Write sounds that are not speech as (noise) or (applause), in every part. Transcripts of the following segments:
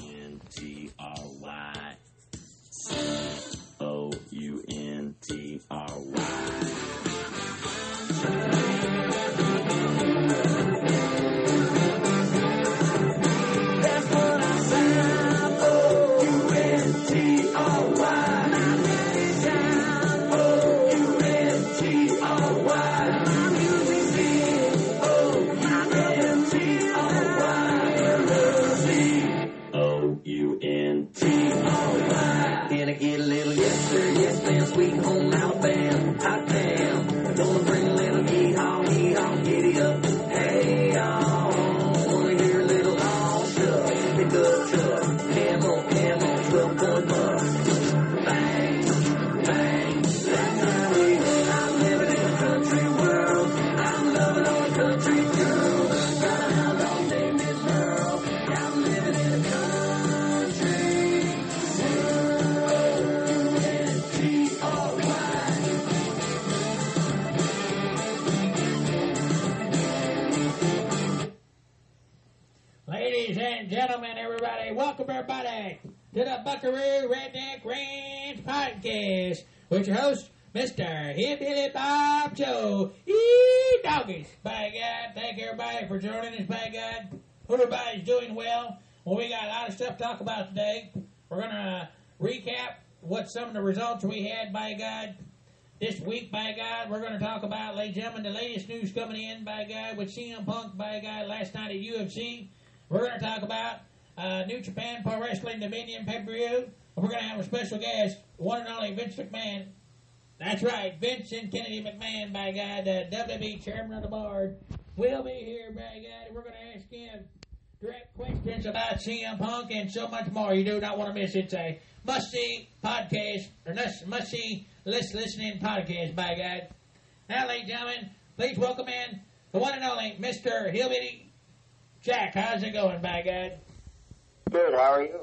N T R Y. O U N T R Y. results we had, by God, this week, by God, we're going to talk about, ladies and gentlemen, the latest news coming in, by God, with CM Punk, by God, last night at UFC. We're going to talk about uh, New Japan Pro Wrestling Dominion pay per view. We're going to have a special guest, one and only Vince McMahon. That's right, Vincent Kennedy McMahon, by God, the WWE chairman of the board, will be here, by God. We're going to ask him direct questions about CM Punk and so much more. You do not want to miss it. It's a must see podcast, or must see list listening podcast, by God. Now, ladies and gentlemen, please welcome in the one and only Mr. Hillbilly Jack. How's it going, by God? Good, how are you?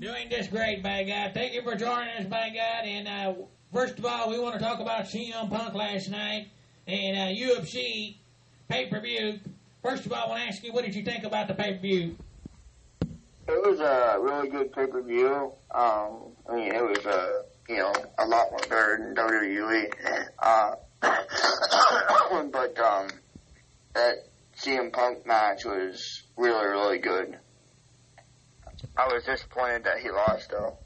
Doing just great, by God. Thank you for joining us, by God. And uh, first of all, we want to talk about CM Punk last night and uh, UFC pay per view. First of all, I want to ask you, what did you think about the pay per view? It was a really good pay per view. Um, I mean, it was a you know a lot more better than WWE. Uh, (coughs) but um, that CM Punk match was really really good. I was disappointed that he lost though.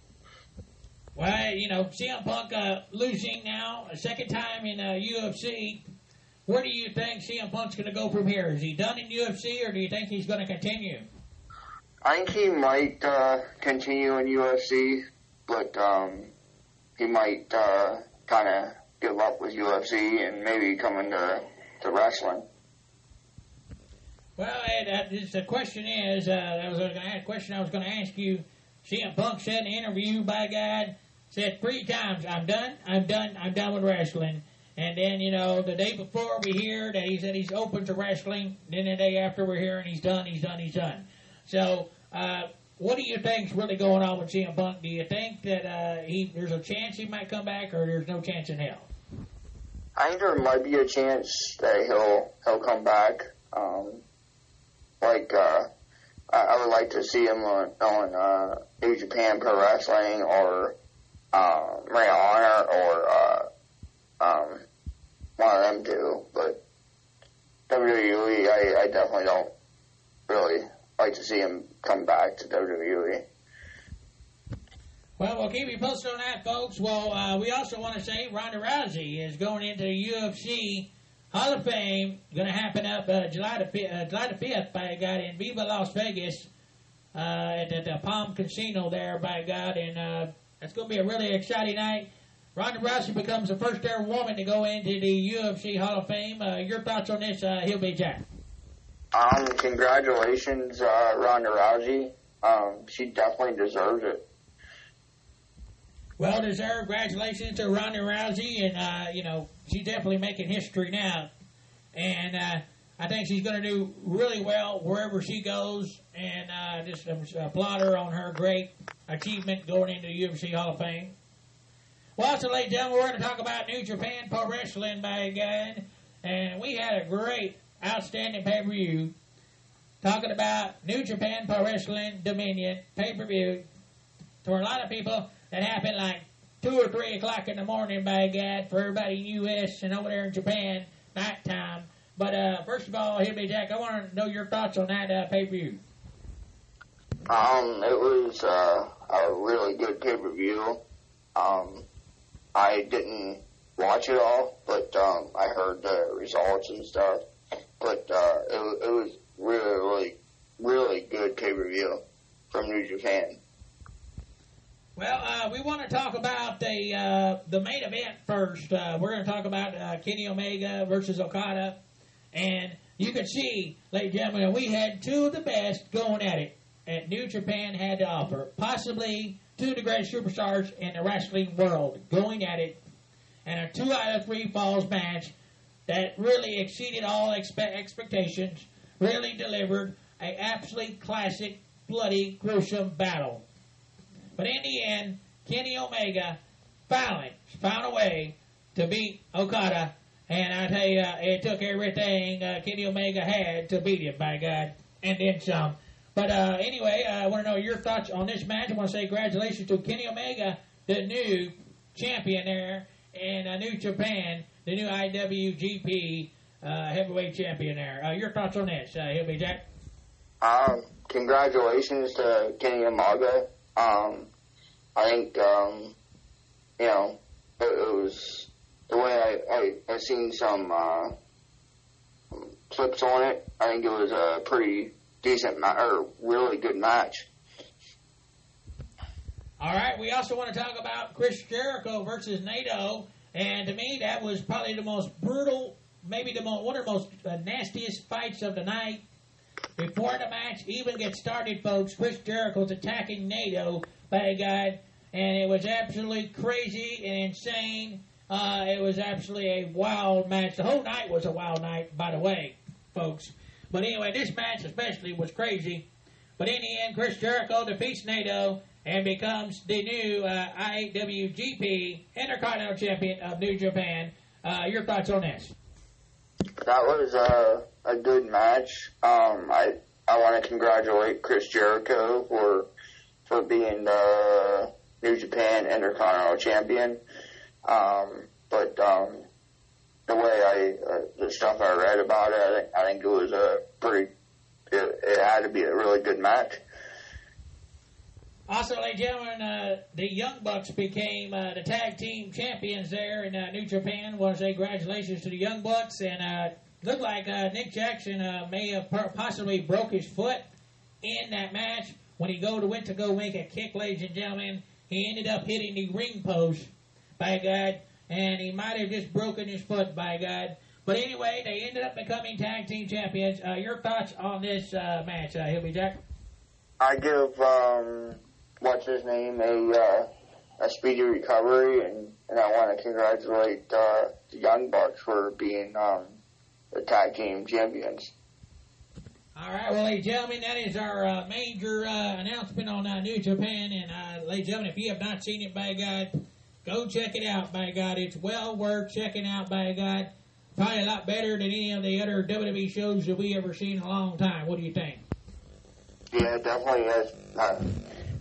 Well, you know, CM Punk uh, losing now, a second time in uh, UFC. Where do you think CM Punk's going to go from here? Is he done in UFC, or do you think he's going to continue? I think he might uh, continue in UFC, but um, he might uh, kind of give up with UFC and maybe come into to wrestling. Well, Ed, uh, the question is, uh, I was to question I was going to ask you. CM Punk said in the interview, by God, said three times, "I'm done, I'm done, I'm done with wrestling." And then, you know, the day before we hear that he said he's open to wrestling. Then the day after we're hearing he's done, he's done, he's done. So, uh, what do you think's really going on with CM Punk? Do you think that uh, he there's a chance he might come back, or there's no chance in hell? I think there might be a chance that he'll he'll come back. Um, like uh, I, I would like to see him on, on uh, New Japan Pro Wrestling or uh, Ring Honor or uh, um, of them two. But WWE, I, I definitely don't really like to see him come back to. WWE. Well, we'll keep you posted on that, folks. Well, uh, we also want to say Ronda Rousey is going into the UFC Hall of Fame. Going to happen up uh, July the uh, July the fifth, by God, in Viva Las Vegas, uh, at, the- the Palm Casino there, by God, and it's going to be a really exciting night. Ronda Rousey becomes the first ever woman to go into the UFC Hall of Fame. Uh, your thoughts on this, uh, Hillbilly Jack? Um, congratulations, uh, Ronda Rousey. Um, she definitely deserves it. Well deserved. Congratulations to Ronda Rousey, and uh, you know she's definitely making history now, and uh, I think she's going to do really well wherever she goes. And uh, just um, applaud her on her great achievement going into the UFC Hall of Fame. Well, also, ladies and gentlemen, we're going to talk about New Japan Pro Wrestling by God, and we had a great, outstanding pay per view. talking about New Japan Pro Wrestling Dominion pay per view. For a lot of people, that happened like two or three o'clock in the morning, by God, for everybody in the U.S. and over there in Japan, nighttime. But uh, first of all, Hillbilly Jack, I want to know your thoughts on that uh, pay per view. Um, it was uh, a really good pay per view. Um, I didn't watch it all, but um, I heard the results and stuff. But uh, it, it was really, really, really good pay per view from New Japan. Well, uh, we want to talk about the uh, the main event first. Uh, we're going to talk about uh, Kenny Omega versus Okada, and you can see, ladies and gentlemen, we had two of the best going at it. And New Japan had to offer, possibly two of the greatest superstars in the wrestling world going at it, and a two out of three falls match that really exceeded all expe- expectations. Really delivered a absolutely classic, bloody, gruesome battle. But in the end, Kenny Omega finally found a way to beat Okada. And I tell you, it took everything uh, Kenny Omega had to beat him, by God, and then some. But uh, anyway, uh, I want to know your thoughts on this match. I want to say congratulations to Kenny Omega, the new champion there and uh, New Japan, the new IWGP uh, heavyweight champion there. Uh, your thoughts on this, uh, Hillbilly Jack? Um, congratulations to Kenny Omega. Um, I think, um, you know, it, it was the way I, I, I seen some, uh, clips on it. I think it was a pretty decent, or really good match. All right, we also want to talk about Chris Jericho versus Naito, and to me, that was probably the most brutal, maybe the most, one of the most uh, nastiest fights of the night. Before the match even gets started, folks, Chris Jericho's attacking Naito by God, and it was absolutely crazy and insane. Uh, it was absolutely a wild match. The whole night was a wild night, by the way, folks. But anyway, this match especially was crazy. But in the end, Chris Jericho defeats Naito and becomes the new uh, IWGP Intercontinental Champion of New Japan. Uh, your thoughts on this? That was a, a good match. Um, I, I want to congratulate Chris Jericho for, for being the New Japan Intercontinental Champion. Um, but, um, the way I, uh, the stuff I read about it, I think, I think it was a pretty, it, it had to be a really good match. Also, ladies and gentlemen, uh, the Young Bucks became uh, the tag team champions there in uh, New Japan. Want to say congratulations to the Young Bucks, and uh, looked like uh, Nick Jackson uh, may have possibly broke his foot in that match when he go to went to go make a kick, ladies and gentlemen. He ended up hitting the ring post, by God, and he might have just broken his foot, by God. But anyway, they ended up becoming tag team champions. Uh, your thoughts on this uh, match, uh, Hillby Jack? I give, um, what's his name, a, uh, a speedy recovery, and, and I want to congratulate, uh, the Young Bucks for being, um, the tag team champions. All right, well, ladies and gentlemen, that is our uh, major uh, announcement on uh, New Japan. And, uh, ladies and gentlemen, if you have not seen it, by God, go check it out, by God. It's well worth checking out, by God. Probably a lot better than any of the other WWE shows that we ever seen in a long time. What do you think? Yeah, definitely is. Uh,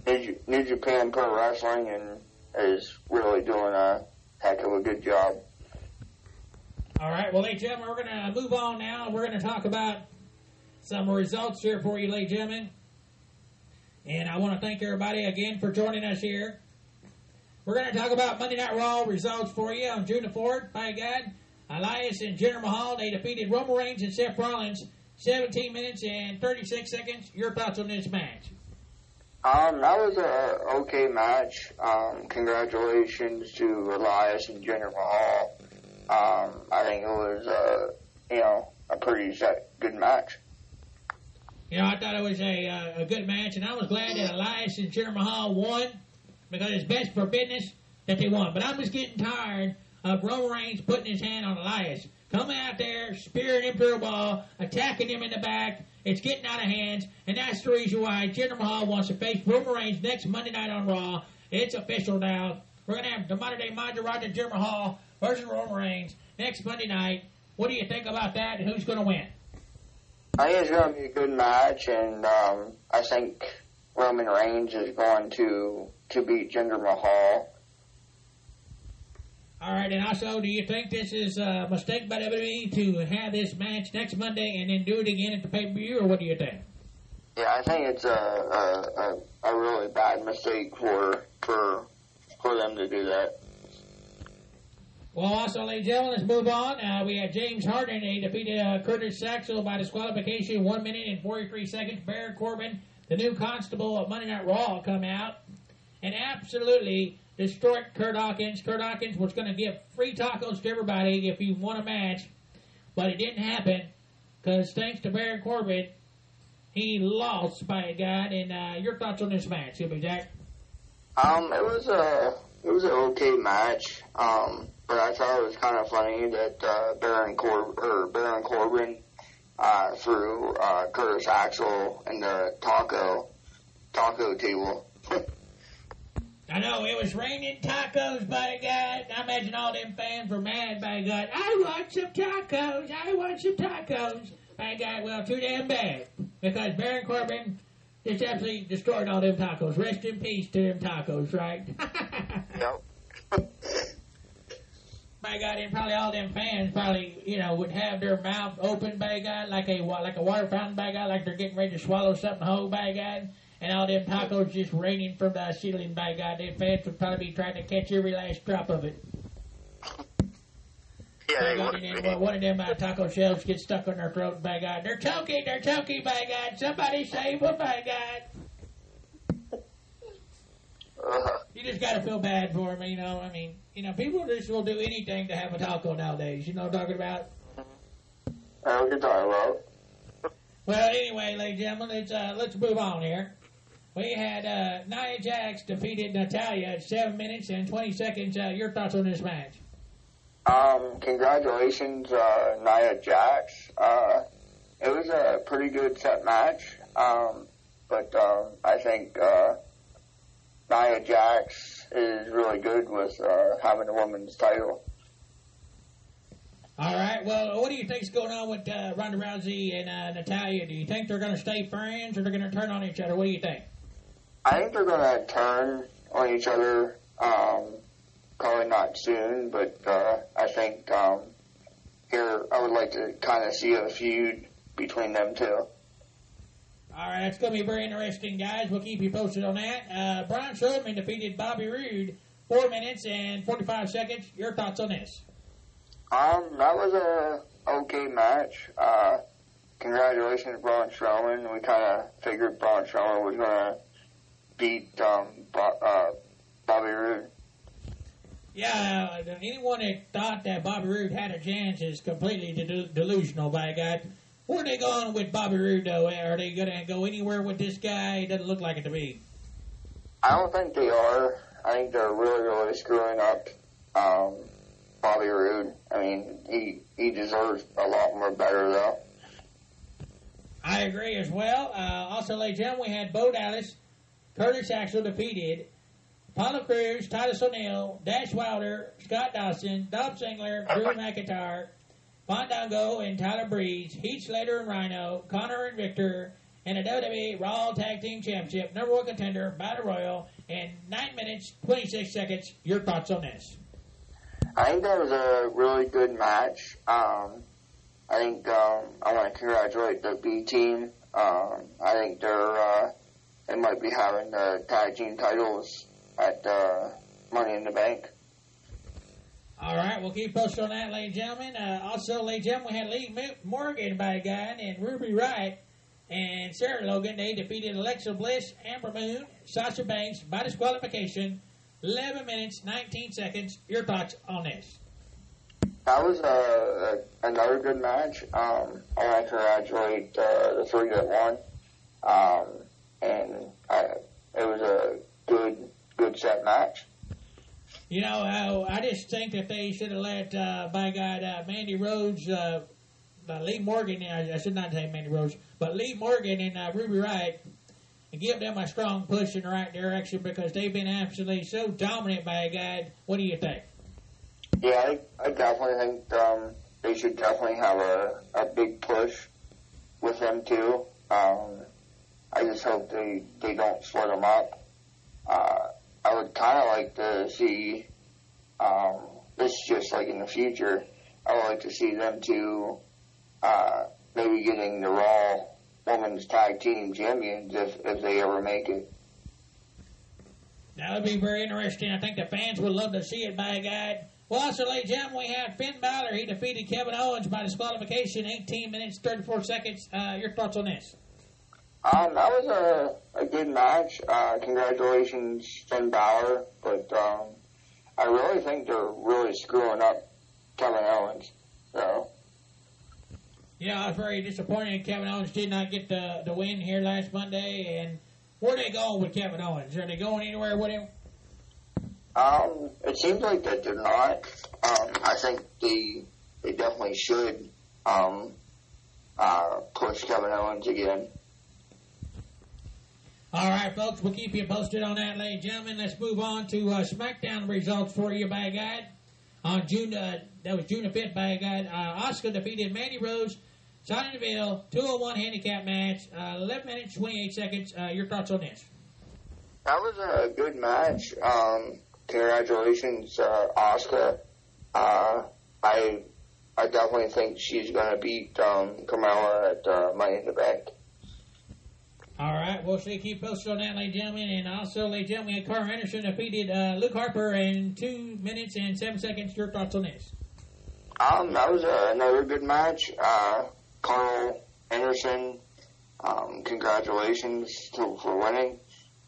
New, New Japan Pro Wrestling and is really doing a heck of a good job. All right, well, ladies and gentlemen, we're going to move on now. We're going to talk about some results here for you, ladies and gentlemen. And I want to thank everybody again for joining us here. We're going to talk about Monday Night Raw results for you on June the 4th. By God, Elias and Jinder Mahal, they defeated Roman Reigns and Seth Rollins 17 minutes and 36 seconds. Your thoughts on this match? Um, that was a okay match. Um, congratulations to Elias and Jinder Mahal. Um, I think it was, uh, you know, a pretty set, good match. You know, I thought it was a, uh, a good match, and I was glad that Elias and Jinder Mahal won because it's best for business that they won. But I'm just getting tired of Roman Reigns putting his hand on Elias. Coming out there, spearing him through a ball, attacking him in the back. It's getting out of hands, and that's the reason why Jinder Mahal wants to face Roman Reigns next Monday night on Raw. It's official now. We're going to have the modern day Maharaja Jinder Mahal versus Roman Reigns next Monday night. What do you think about that, and who's going to win? I think it's going to be a good match, and um, I think Roman Reigns is going to to beat Jinder Mahal. All right, and also, do you think this is a mistake by WWE to have this match next Monday and then do it again at the pay per view, or what do you think? Yeah, I think it's a a, a, a really bad mistake for for for them to do that. Well, also, ladies and gentlemen, let's move on. Uh, we had James Harden. He defeated uh, Curtis Axel by disqualification, one minute and 43 seconds. Baron Corbin, the new constable of Monday Night Raw, come out and absolutely destroyed Kurt Hawkins. Kurt Hawkins was going to give free tacos to everybody if he won a match, but it didn't happen because thanks to Baron Corbin, he lost by a guy. And uh, your thoughts on this match, Jimmy Jack? Um, it was a it was an okay match. Um, but I thought it was kind of funny that uh, Baron Cor or Baron Corbin uh, threw uh, Curtis Axel in the taco taco table. I know it was raining tacos by God. I imagine all them fans were mad by God. I want some tacos. I want some tacos. By God, well, too damn bad because Baron Corbin just absolutely destroyed all them tacos. Rest in peace to them tacos, right? (laughs) yep. by God, and probably all them fans probably, you know, would have their mouth open by God, like a like a water fountain by God, like they're getting ready to swallow something whole by God, and all them tacos just raining from the ceiling by God. Them fans would probably be trying to catch every last drop of it. Yeah, By they God, and then be. one- of them uh, taco shells gets stuck on their throat by God. They're choking, they're choking by God. Somebody save them by God. Uh, You just gotta feel bad for them, you know. I mean, you know, people just will do anything to have a taco nowadays. You know what I'm talking about? I know what you're talking about. Well, anyway, ladies and gentlemen, let's uh, let's move on here. We had uh, Nia Jax defeated Natalya at seven minutes and twenty seconds. Uh, your thoughts on this match? Um, congratulations, uh, Nia Jax. Uh, it was a pretty good set match. Um, but um, I think uh, Nia Jax is really good with uh, having a women's title. All right. Well, what do you think's going on with uh, Ronda Rousey and uh, Natalya? Do you think they're going to stay friends or they're going to turn on each other? What do you think? I think they're going to turn on each other. Um, probably not soon, but uh, I think um, here I would like to kind of see a feud between them two. All right, it's going to be very interesting, guys. We'll keep you posted on that. Uh, Braun Strowman defeated Bobby Roode four minutes and forty-five seconds. Your thoughts on this? Um, that was a okay match. Uh, congratulations, Braun Strowman. We kind of figured Braun Strowman was gonna beat um, Bo- uh, Bobby Roode. Yeah, uh, anyone that thought that Bobby Roode had a chance is completely de- delusional. By God, where are they going with Bobby Roode? Though, are they going to go anywhere with this guy? It doesn't look like it to me. I don't think they are. I think they're really, really screwing up um, Bobby Roode. I mean, he he deserves a lot more better though. I agree as well. Uh, also, ladies and gentlemen, we had Bo Dallas, Curtis Axel defeated, Apollo Crews, Titus O'Neil, Dash Wilder, Scott Dawson, Dolph Ziggler, Drew (laughs) McIntyre, Fandango and Tyler Breeze, Heath Slater and Rhino, Konnor and Viktor, and a WWE Raw Tag Team Championship number one contender Battle Royal in nine minutes twenty six seconds. Your thoughts on this? I think that was a really good match. Um, I think um, I want to congratulate the B team. Um, I think they're uh, they might be having the tag team titles at uh, Money in the Bank. All right, we'll keep posted on that, ladies and gentlemen. Uh, also, ladies and gentlemen, we had Lee Mo- Morgan by a guy and Ruby Riott and Sarah Logan. They defeated Alexa Bliss, Ember Moon, Sasha Banks by disqualification. 11 minutes, 19 seconds. Your thoughts on this? That was a, a, another good match. Um, I congratulate uh, the three that won, um, and I, it was a good good set match. You know, I, I just think that they should have let, uh, by God, uh, Mandy Rose, uh, Liv Morgan, I, I should not say Mandy Rose, but Liv Morgan and uh, Ruby Riott, and give them a strong push in the right direction because they've been absolutely so dominant by God. What do you think? Yeah, I, I definitely think um, they should definitely have a, a big push with them two. Um, I just hope they they don't split them up. Uh, I would kind of like to see um, this is just like in the future. I would like to see them two uh, maybe getting the Raw Women's Tag Team Champions if if they ever make it. That would be very interesting. I think the fans would love to see it, by God. Well, also, ladies and gentlemen, we had Finn Balor. He defeated Kevin Owens by disqualification, 18 minutes, 34 seconds. Uh, your thoughts on this? Um, that was a, a good match. Uh, congratulations, Finn Balor. But um, I really think they're really screwing up Kevin Owens. So, Yeah, I was very disappointed Kevin Owens did not get the, the win here last Monday. And where are they going with Kevin Owens? Are they going anywhere with him? um, it seems like that they're not. Um, I think they they definitely should um, uh, push Kevin Owens again. All right, folks, we'll keep you posted on that, ladies and gentlemen. Let's move on to uh, SmackDown results for you, by God. On June, uh, that was June the 5th, by God. Uh, Asuka defeated Mandy Rose, Sonya Deville, 201 handicap match, uh, 11 minutes, 28 seconds. Uh, your thoughts on this? That was a good match. Um, congratulations, uh, Asuka. I I definitely think she's going to beat um, at Money in the Bank. All right, we'll see. Keep posted on that, ladies and gentlemen. And also, ladies and gentlemen, Karl Anderson defeated uh, Luke Harper in 2 minutes and 7 seconds. Your thoughts on this? Um, that was uh, another good match. Uh, Karl Anderson, um, congratulations to, for winning.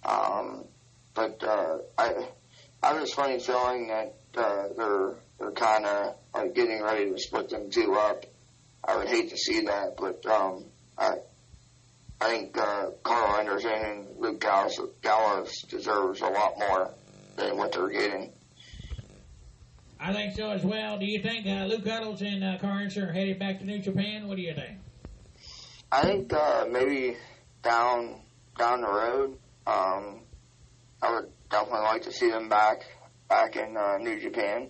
Um, but uh, I I have this funny feeling that uh, they're they're kind of like getting ready to split them two up. I would hate to see that, but um, I I think uh, Karl Anderson and Luke Gallows, Gallows deserves a lot more than what they're getting. I think so as well. Do you think uh, Luke Gallows and uh, Karl Anderson are headed back to New Japan? What do you think? I think uh, maybe down down the road, um, I would definitely like to see them back back in uh, New Japan.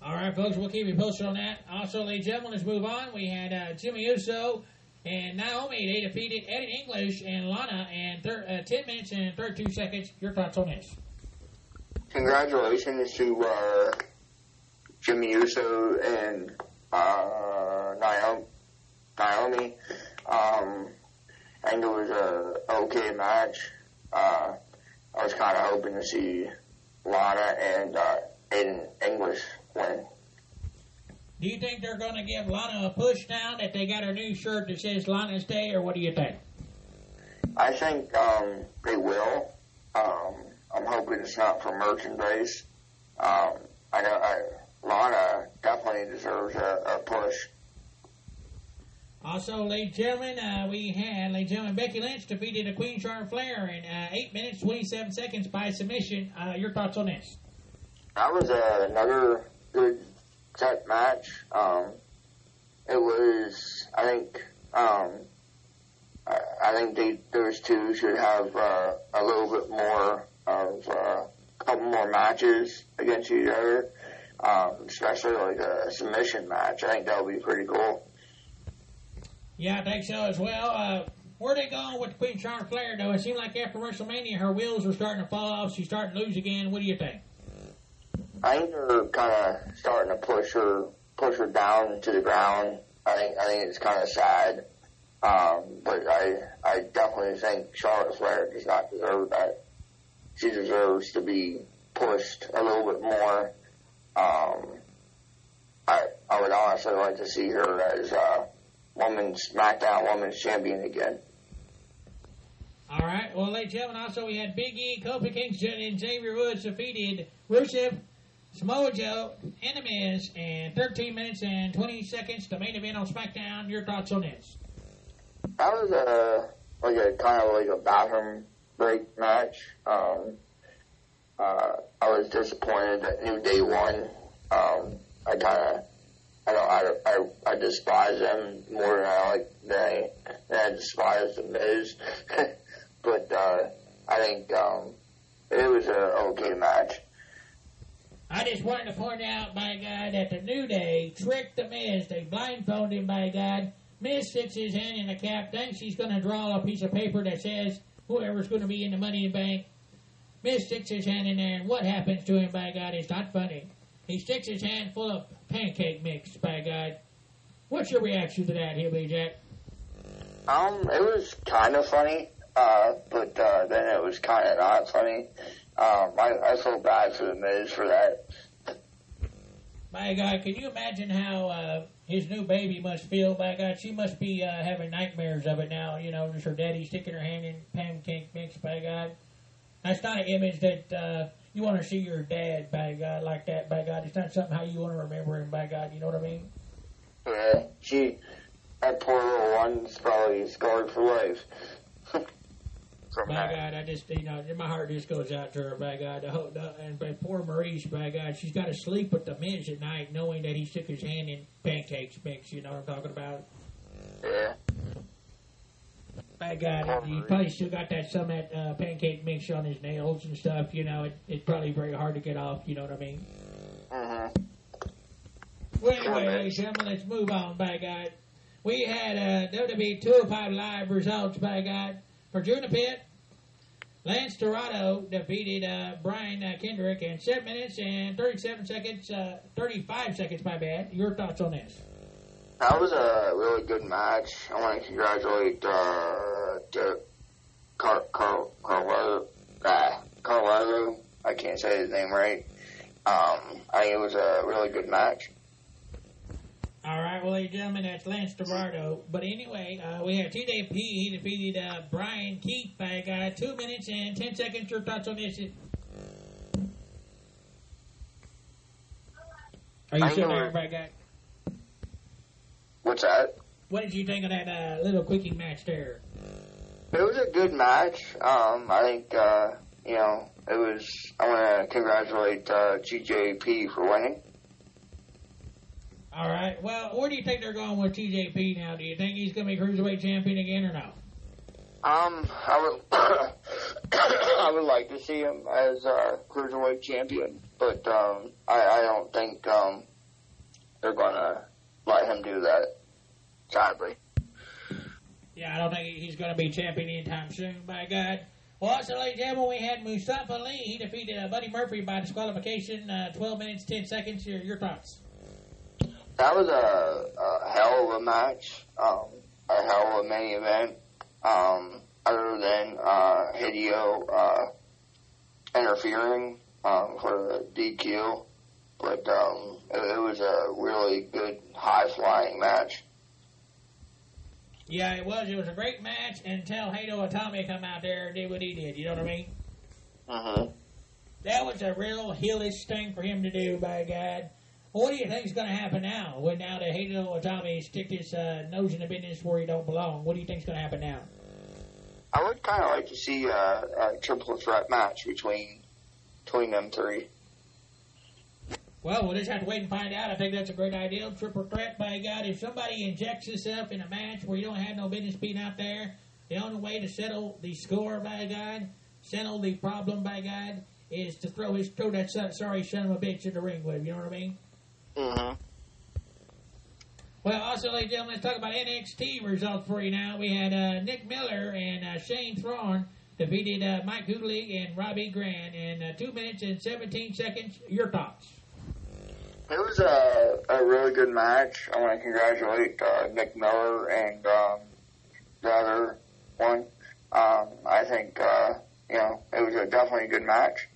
All right, folks, we'll keep you posted on that. Also, ladies and gentlemen, let's move on. We had uh, Jimmy Uso and Naomi. They defeated Aiden English and Lana in thir- uh, 10 minutes and 32 seconds. Your thoughts on this? Congratulations to uh, Jimmy Uso and uh, Naomi. Naomi. Um, I think it was a okay match. Uh, I was kind of hoping to see Lana and uh, English win. Do you think they're going to give Lana a push now that they got her new shirt that says Lana's Day, or what do you think? I think um, they will. Um, I'm hoping it's not for merchandise. Um, I know I, Lana definitely deserves a, a push. Also, ladies and gentlemen, uh, we had, ladies and gentlemen, Becky Lynch defeated the Queen Charlotte Flair in uh, 8 minutes, 27 seconds by submission. Uh, your thoughts on this? That was uh, another good set match. Um, it was, I think, um, I, I think they, those two should have uh, a little bit more of uh, a couple more matches against each other, um, especially like a submission match. I think that would be pretty cool. Yeah, I think so as well. Uh, where they going with Queen Charlotte Flair, though? It seemed like after WrestleMania, her wheels were starting to fall off. She's starting to lose again. What do you think? I think they're kind of starting to push her push her down to the ground. I think I think it's kind of sad, um, but I I definitely think Charlotte Flair does not deserve that. She deserves to be pushed a little bit more. Um, I I would honestly like to see her as uh, women's SmackDown Women's Champion again. All right. Well, ladies and gentlemen, also we had Big E, Kofi Kingston, and Xavier Woods defeated Rusev, Samoa Joe, and The in 13 minutes and 20 seconds. The main event on SmackDown. Your thoughts on this? That was a like a kind of like a bathroom break match. Um, uh, I was disappointed that New Day won. Um, I kind of, I don't, I, I, I despise them more than I like than I, I despise the Miz. (laughs) but uh, I think um, it was a okay match. I just wanted to point out, by God, that the New Day tricked The Miz. They blindfolded him, by God. Miz sticks his hand in the cap, thinks she's going to draw a piece of paper that says whoever's going to be in the money in the bank. Miz sticks his hand in there, and what happens to him, by God, is not funny. He sticks his hand full of pancake mix, by God. What's your reaction to that, Hillbilly Jack? Um, it was kind of funny, uh, but uh, then it was kind of not funny. Um, I, I feel bad for the Miz for that. By God, can you imagine how uh, his new baby must feel? By God, she must be uh, having nightmares of it now. You know, just her daddy sticking her hand in pancake mix. By God, that's not an image that uh, you want to see your dad. By God, like that. By God, it's not something how you want to remember him. By God, you know what I mean? Yeah, she, that poor little one's probably scarred for life. From By that. God, I just, you know, my heart just goes out to her. By God, the whole, the, and by poor Maryse. By God, she's got to sleep with the Miz at night, knowing that he stuck his hand in pancakes mix. You know what I'm talking about? Yeah. By God, he probably still got that some that uh, pancake mix on his nails and stuff. You know, it, it's probably very hard to get off. You know what I mean? Mm-hmm. Well, anyway, ladies and gentlemen, let's move on. By God, we had uh, WWE 205 live results. By God, for Pit, Lince Dorado defeated uh, Brian uh, Kendrick in seven minutes and 37 seconds. Uh, 35 seconds. My bad. Your thoughts on this? That was a really good match. I want to congratulate uh, the Car Car Carlo uh. I can't say his name right. Um, I think it was a really good match. All right, well, ladies and gentlemen, that's Lince Dorado. But anyway, uh, we have TJP. He defeated uh, Brian Keith by uh, two minutes and ten seconds. Your thoughts on this? Are you I still know there, it. by What's that? What did you think of that uh, little quickie match there? It was a good match. Um, I think uh, you know it was. I want to congratulate uh, GJP for winning. All right. Well, where do you think they're going with TJP now? Do you think he's going to be cruiserweight champion again or no? Um, I would, (coughs) I would like to see him as uh, cruiserweight champion, but um, I, I don't think um, they're gonna let him do that. Sadly. Yeah, I don't think he's going to be champion anytime soon, by God. Well, also, ladies and gentlemen, we had Mustafa Ali. He defeated uh, Buddy Murphy by disqualification, uh, 12 minutes, 10 seconds. Your, your thoughts? That was a, a hell of a match, um, a hell of a main event. Um, other than uh, Hideo uh, interfering um, for the DQ, but um, it, it was a really good high flying match. Yeah, it was. It was a great match until Hideo Itami come out there and did what he did. You know what I mean? Mm-hmm. That was a real heelish thing for him to do, by God. What do you think is going to happen now? When now that Hideo Itami stick his uh, nose in the business where he don't belong, what do you think is going to happen now? I would kind of like to see a, a triple threat match between between them three. Well, we'll just have to wait and find out. I think that's a great idea. Triple threat, by God. If somebody injects himself in a match where you don't have no business being out there, the only way to settle the score, by God, settle the problem, by God, is to throw his throw that son- sorry son of a bitch in the ring with him. You know what I mean? Mm-hmm. Well, also, ladies and gentlemen, let's talk about NXT results for you now. We had uh, Nick Miller and uh, Shane Thorne defeated uh, Mike Hughley and Robbie Grant in uh, 2 minutes and 17 seconds. Your thoughts? It was a, a really good match. I want to congratulate uh, Nick Miller and um, the other one. Um, I think uh, you know it was a definitely a good match.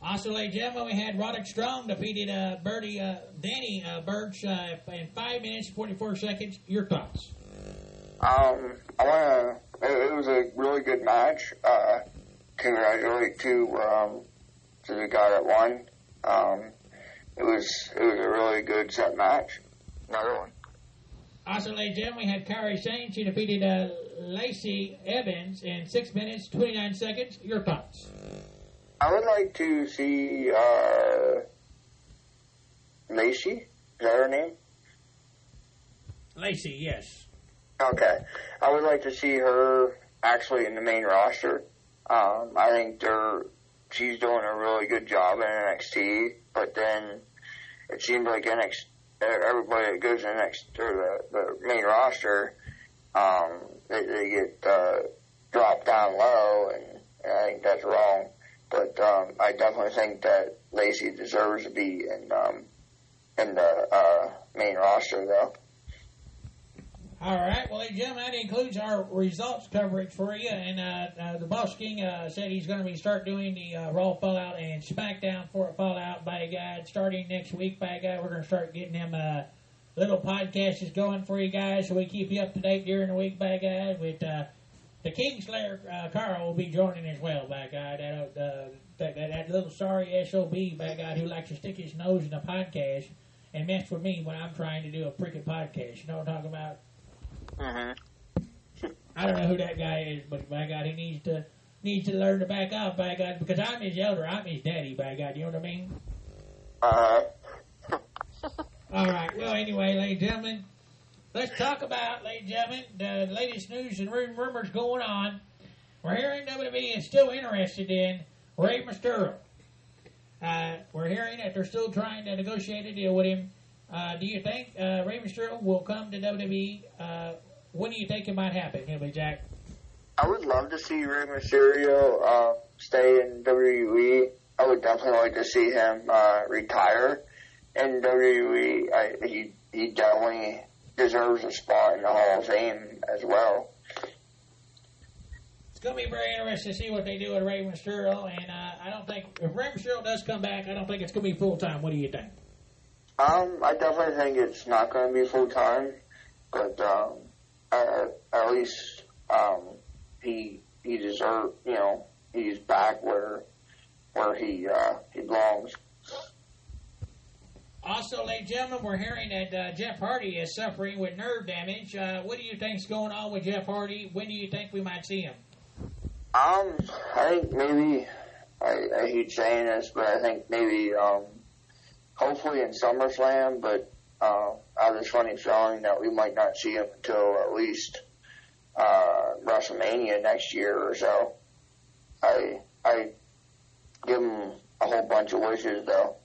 Also, ladies and gentlemen, we had Roderick Strong defeated uh, Birdie, uh, Danny uh, Burch uh, in 5 minutes 44 seconds. Your thoughts? Um, I want to. It, it was a really good match. Uh, congratulate to um, to the guy that won. Um, it was it was a really good set match. Another one. Also, ladies and gentlemen, we had Kairi Sane. She defeated uh, Lacey Evans in 6 minutes 29 seconds. Your thoughts? I would like to see uh, Lacey. Is that her name? Lacey, yes. Okay. I would like to see her actually in the main roster. Um, I think they're she's doing a really good job in NXT, but then it seems like NXT, everybody that goes in next or the, the main roster, um, they, they get uh, dropped down low, and, and I think that's wrong. But um, I definitely think that Lacey deserves to be in um, in the uh, main roster, though. All right. Well, gentlemen, that includes our results coverage for you. And uh, uh, the Boss King uh, said he's going to be start doing the uh, Raw Fallout and SmackDown for Fallout by God starting next week. By God, we're going to start getting them uh, little podcasts going for you guys, so we keep you up to date during the week. By God, with uh, the Kingslayer uh, Carl will be joining as well. By God, that uh, that, that, that little sorry sob. By God, who likes to stick his nose in a podcast and mess with me when I'm trying to do a freaking podcast. You know what I'm talking about? Mm-hmm. (laughs) I don't know who that guy is, but by God, he needs to needs to learn to back off. By God, because I'm his elder, I'm his daddy. By God, you know what I mean? Uh, (laughs) All right. Well, anyway, ladies and gentlemen, let's talk about, ladies and gentlemen, the latest news and rumors going on. We're hearing WWE is still interested in Rey Mysterio. Uh, we're hearing that they're still trying to negotiate a deal with him. Uh, do you think uh, Rey Mysterio will come to WWE? Uh, when do you think it might happen, Hillbilly Jack? I would love to see Rey Mysterio uh, stay in WWE. I would definitely like to see him uh, retire in WWE. I, he he definitely deserves a spot in the Hall of Fame as well. It's going to be very interesting to see what they do with Rey Mysterio. And uh, I don't think, if Rey Mysterio does come back, I don't think it's going to be full time. What do you think? Um, I definitely think it's not going to be full time, but um, at, at least um, he he deserves. You know, he's back where where he uh, he belongs. Also, ladies and gentlemen, we're hearing that uh, Jeff Hardy is suffering with nerve damage. Uh, what do you think's going on with Jeff Hardy? When do you think we might see him? Um, I think maybe I, I hate saying this, but I think maybe um, hopefully in SummerSlam. But uh, I have this funny feeling that we might not see him until at least uh, WrestleMania next year or so. I I give him a whole bunch of wishes though.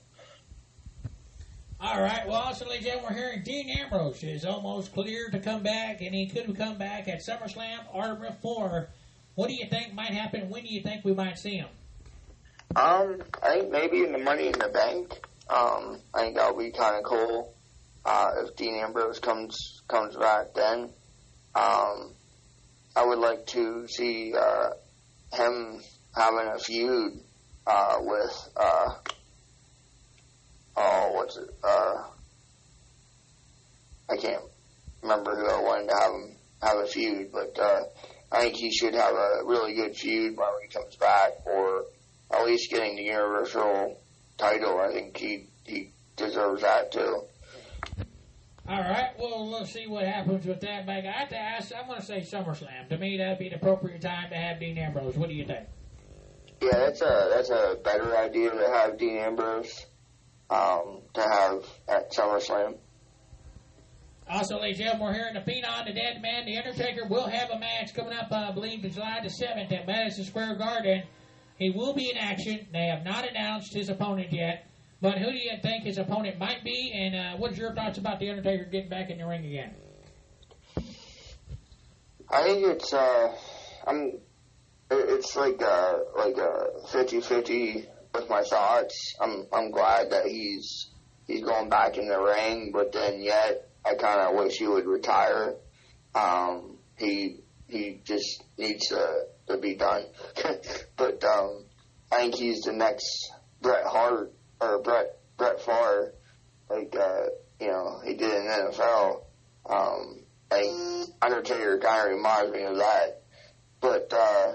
All right. Well, also, ladies and gentlemen, we're hearing Dean Ambrose is almost clear to come back, and he could come back at SummerSlam or before. What do you think might happen? When do you think we might see him? Um, I think maybe in the Money in the Bank. Um, I think that would be kind of cool uh, if Dean Ambrose comes comes back then. Um, I would like to see uh, him having a feud uh, with uh, oh, what's it? Uh, I can't remember who I wanted to have him have a feud, but uh, I think he should have a really good feud when he comes back, or at least getting the Universal title. I think he he deserves that too. All right. Well, we'll see what happens with that. But I have to ask. I'm going to say SummerSlam. To me, that'd be the appropriate time to have Dean Ambrose. What do you think? Yeah, that's a that's a better idea to have Dean Ambrose um, to have at SummerSlam. Also, ladies and gentlemen, we're hearing the Phenom, the Dead Man, the Undertaker will have a match coming up. uh, I believe July the seventh at Madison Square Garden. He will be in action. They have not announced his opponent yet. But who do you think his opponent might be? And uh, what's your thoughts about the Undertaker getting back in the ring again? I think it's uh, I'm it's like uh like a fifty fifty with my thoughts. I'm I'm glad that he's he's going back in the ring, but then yet I kind of wish he would retire. Um, he he just needs to to be done. (laughs) but um, I think he's the next Bret Hart or Bret Brett Favre, like uh, you know he did in the NFL. Um, Undertaker kind of reminds me of that. But uh,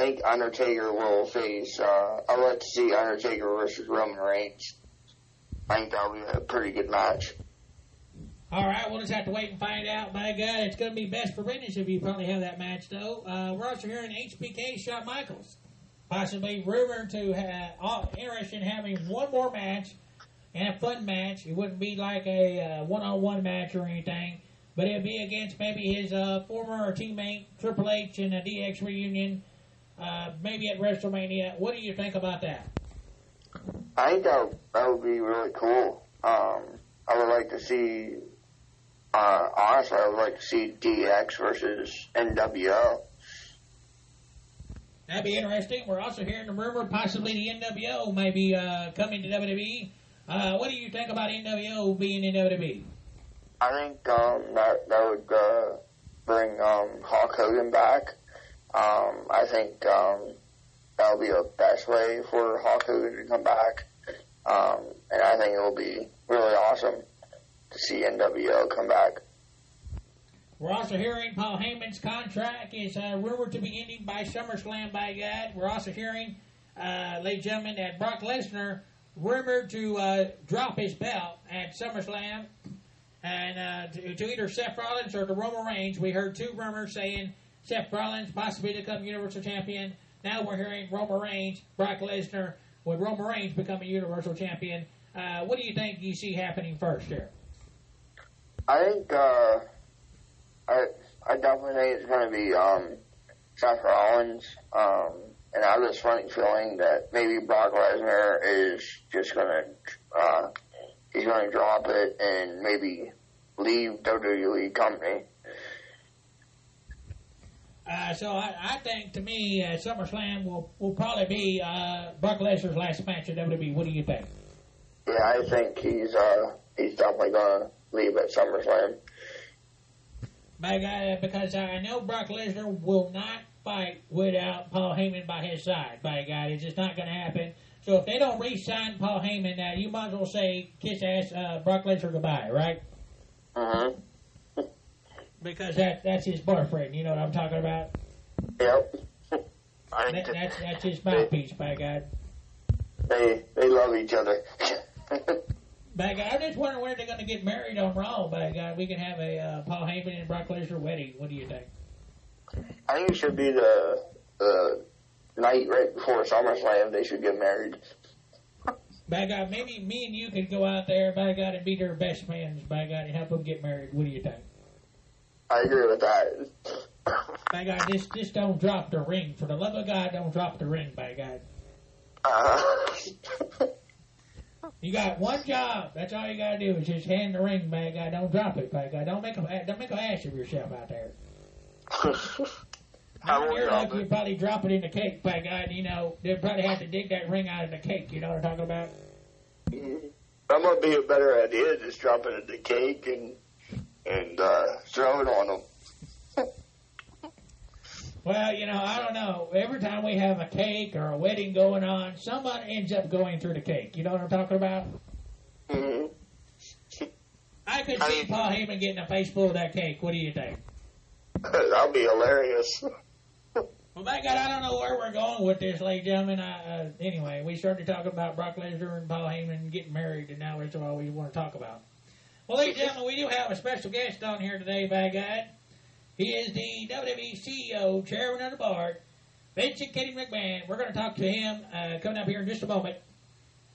think Undertaker will face. Uh, I'd like to see Undertaker versus Roman Reigns. I think that'll be a pretty good match. All right, we'll just have to wait and find out. My God, it's going to be best for business if you probably have that match, though. Uh, we're also hearing HBK Shawn Michaels, possibly rumored to have uh, interested in having one more match and a fun match. It wouldn't be like a uh, one-on-one match or anything, but it'd be against maybe his uh, former teammate Triple H in a DX reunion, uh, maybe at WrestleMania. What do you think about that? I think that that would be really cool. Um, I would like to see. Uh, honestly, I would like to see DX versus NWO. That'd be interesting. We're also hearing the rumor possibly the NWO may be uh, coming to WWE. Uh, what do you think about NWO being in WWE? I think um, that that would uh, bring um, Hulk Hogan back. Um, I think um, that'll be the best way for Hogan to come back, um, and I think it will be really awesome to see NWO come back. We're also hearing Paul Heyman's contract is uh, rumored to be ending by SummerSlam. By God, we're also hearing, uh, ladies and gentlemen, that Brock Lesnar rumored to uh, drop his belt at SummerSlam, and uh, to, to either Seth Rollins or to Roman Reigns. We heard two rumors saying Seth Rollins possibly become Universal Champion. Now we're hearing Roman Reigns, Brock Lesnar. Would Roman Reigns become a Universal Champion? Uh, what do you think you see happening first here? I think uh, I I definitely think it's going to be um, Seth Rollins, um, and I have this funny feeling that maybe Brock Lesnar is just going to uh, he's going to drop it and maybe leave WWE company. Uh, so I, I think to me, uh, SummerSlam will, will probably be uh, Brock Lesnar's last match at WWE. What do you think? Yeah, I think he's uh, he's definitely going to leave at SummerSlam. By God, because I know Brock Lesnar will not fight without Paul Heyman by his side. By God, it's just not going to happen. So if they don't re-sign Paul Heyman, uh, you might as well say kiss ass uh, Brock Lesnar goodbye, right? Uh-huh. Because that that's his boyfriend. You know what I'm talking about? Yep. (laughs) I That, think that's that's his mouthpiece. By God. they they love each other. (laughs) By God, I'm just wondering when they're going to get married on Raw. By God, we can have a uh, Paul Heyman and Brock Lesnar wedding. What do you think? I think it should be the the night right before SummerSlam. They should get married. By God, maybe me and you could go out there, by God, and be their best friends, by God, and help them get married. What do you think? I agree with that. By God, just just don't drop the ring. For the love of God, don't drop the ring, by God. Uh, You got one job. That's all you got to do is just hand the ring, by God. Don't drop it, by God. Don't make a don't make a ass of yourself out there. (laughs) I won't you're drop it. probably drop it in the cake, by God. You know they'd probably have to dig that ring out of the cake. You know what I'm talking about? That might be a better idea. Just drop it in the cake and and uh, throw it on them. Well, you know, I don't know. Every time we have a cake or a wedding going on, somebody ends up going through the cake. You know what I'm talking about? hmm I could I see mean- Paul Heyman getting a face full of that cake. What do you think? (laughs) That'll be hilarious. Well, my God, I don't know where we're going with this, ladies and gentlemen. I, uh, anyway, we started talking about Brock Lesnar and Paul Heyman getting married, and now that's all we want to talk about. Well, ladies and gentlemen, we do have a special guest on here today, by God. He is the WWE CEO, chairman of the board, Vincent Kennedy McMahon. We're going to talk to him uh, coming up here in just a moment.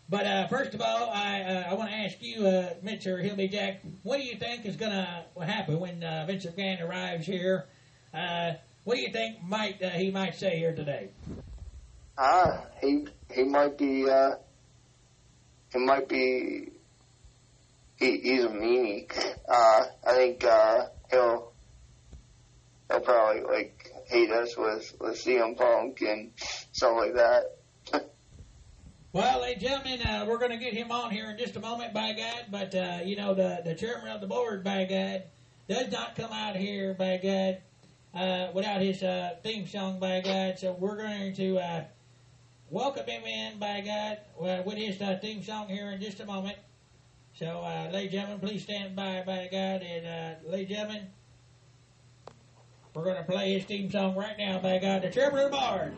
But uh, first of all, I uh, I want to ask you, uh, Mr. Hillby Jack, what do you think is going to happen when uh, Vince McMahon arrives here? Uh, what do you think might uh, he might say here today? Ah, he he might be uh, he might be he, he's a meanie. Uh, I think uh, he'll he'll probably like hate us with with CM Punk and stuff like that. Well, ladies and gentlemen, uh, we're going to get him on here in just a moment, by God. But uh, you know, the the chairman of the board, by God, does not come out here, by God, uh, without his uh, theme song, by God. So we're going to uh, welcome him in, by God, uh, with his uh, theme song here in just a moment. So, uh, ladies and gentlemen, please stand by, by God, and uh, ladies and gentlemen, we're going to play his theme song right now, by God, the chairman of.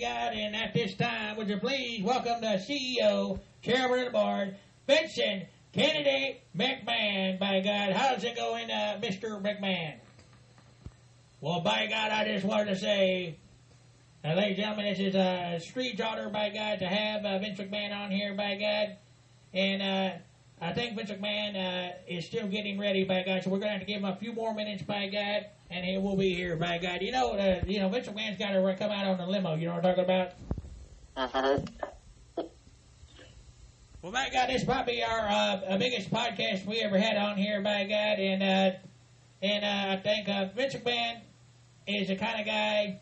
God, and at this time, would you please welcome the CEO, Chairman of the Board, Vincent Kennedy McMahon, by God. How's it going, uh, Mr. McMahon? Well, by God, I just wanted to say, uh, ladies and gentlemen, this is a street honor, by God, to have uh, Vince McMahon on here, by God. And uh, I think Vince McMahon uh, is still getting ready, by God, so we're going to have to give him a few more minutes, by God, and he will be here, by God. You know, uh, you know, Vince McMahon's got to come out on the limo. You know what I'm talking about? Uh-huh. Well, by God, this is probably our uh, biggest podcast we ever had on here, by God, and uh, and uh, I think uh, Vince McMahon is the kind of guy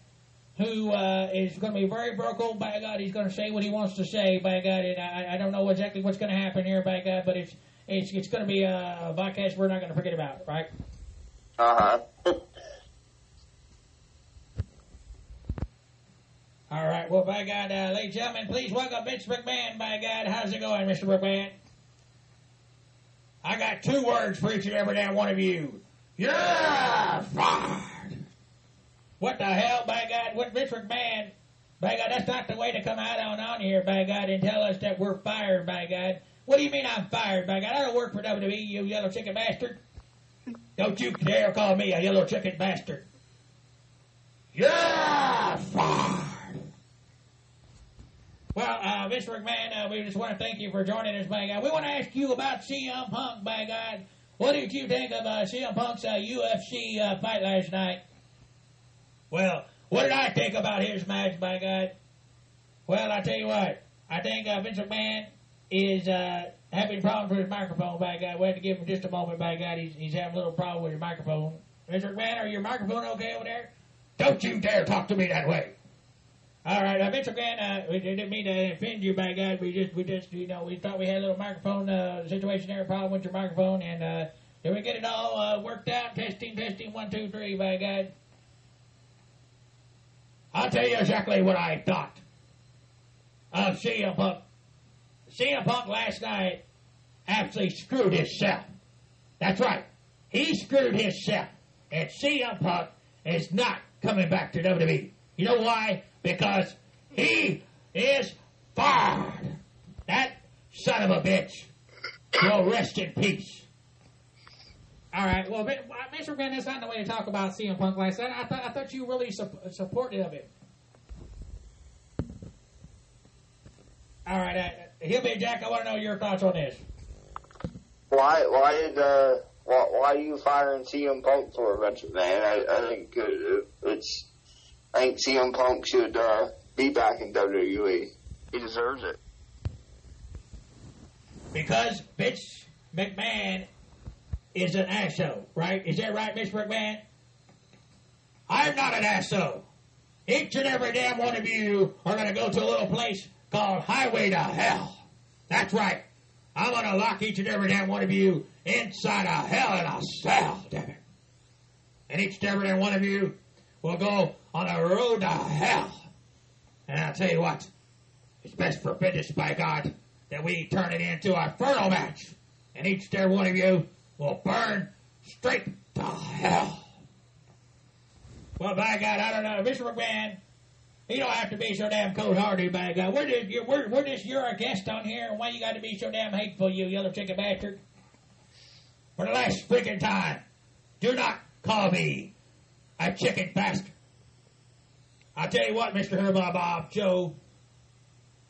who uh, is going to be very vocal. By God, he's going to say what he wants to say. By God, and I, I don't know exactly what's going to happen here. By God, but it's it's it's going to be a, a podcast we're not going to forget about, right? Uh-huh. (laughs) All right. Well, by God, uh, ladies and gentlemen, please welcome Vince McMahon. By God, how's it going, Mr. McMahon? I got two words for each and every damn one of you. You're fired. What the hell, by God? What Vince McMahon? By God, that's not the way to come out on on here, by God, and tell us that we're fired, by God. What do you mean I'm fired, by God? I don't work for WWE, you yellow chicken bastard. Don't you dare call me a yellow chicken bastard. You're fired. Well, uh, Mr. McMahon, uh, we just want to thank you for joining us, by God. We want to ask you about CM Punk, by God. What did you think of uh, CM Punk's uh, UFC uh, fight last night? Well, what did I think about his match, by God? Well, I tell you what, I think uh, Vince McMahon is uh, having problems with his microphone, by God. We have to give him just a moment, by God. He's, he's having a little problem with his microphone. Mr. McMahon, are your microphone okay over there? Don't you dare talk to me that way. All right, uh, Mr. Grant, uh, we didn't mean to offend you, by God. We just, we just, you know, we thought we had a little microphone uh, situation there, problem with your microphone, and uh, did we get it all uh, worked out? Testing, testing, one, two, three, by God. I'll tell you exactly what I thought of CM Punk. CM Punk last night actually screwed himself. That's right. He screwed himself. And CM Punk is not coming back to WWE. You know why? Because he is fired. That son of a bitch will rest in peace. All right. Well, but, uh, Mr. McMahon, that's not the way to talk about CM Punk last night. I thought I thought you really su- supported of it. All right, uh, Hillbilly Jack, I want to know your thoughts on this. Why? Why did? Uh, why, why are you firing CM Punk for, Vince Man? I, I think it, it's. I think CM Punk should uh, be back in WWE. He deserves it. Because Vince McMahon is an asshole, right? Is that right, Mr. McMahon? I'm not an asshole. Each and every damn one of you are going to go to a little place called Highway to Hell. That's right. I'm going to lock each and every damn one of you inside a hell in a cell, damn it. And each and every damn one of you will go on a road to hell. And I'll tell you what, it's best for business, by God, that we turn it into a inferno match. And each and one of you will burn straight to hell. Well, by God, I don't know. Mr. McMahon, you don't have to be so damn cold-hearted, by God. We're just, you're, we're, we're just, you're a guest on here, and why you got to be so damn hateful, you yellow chicken bastard? For the last freaking time, do not call me a chicken bastard. I'll tell you what, Mr. Herbob Bob, Joe,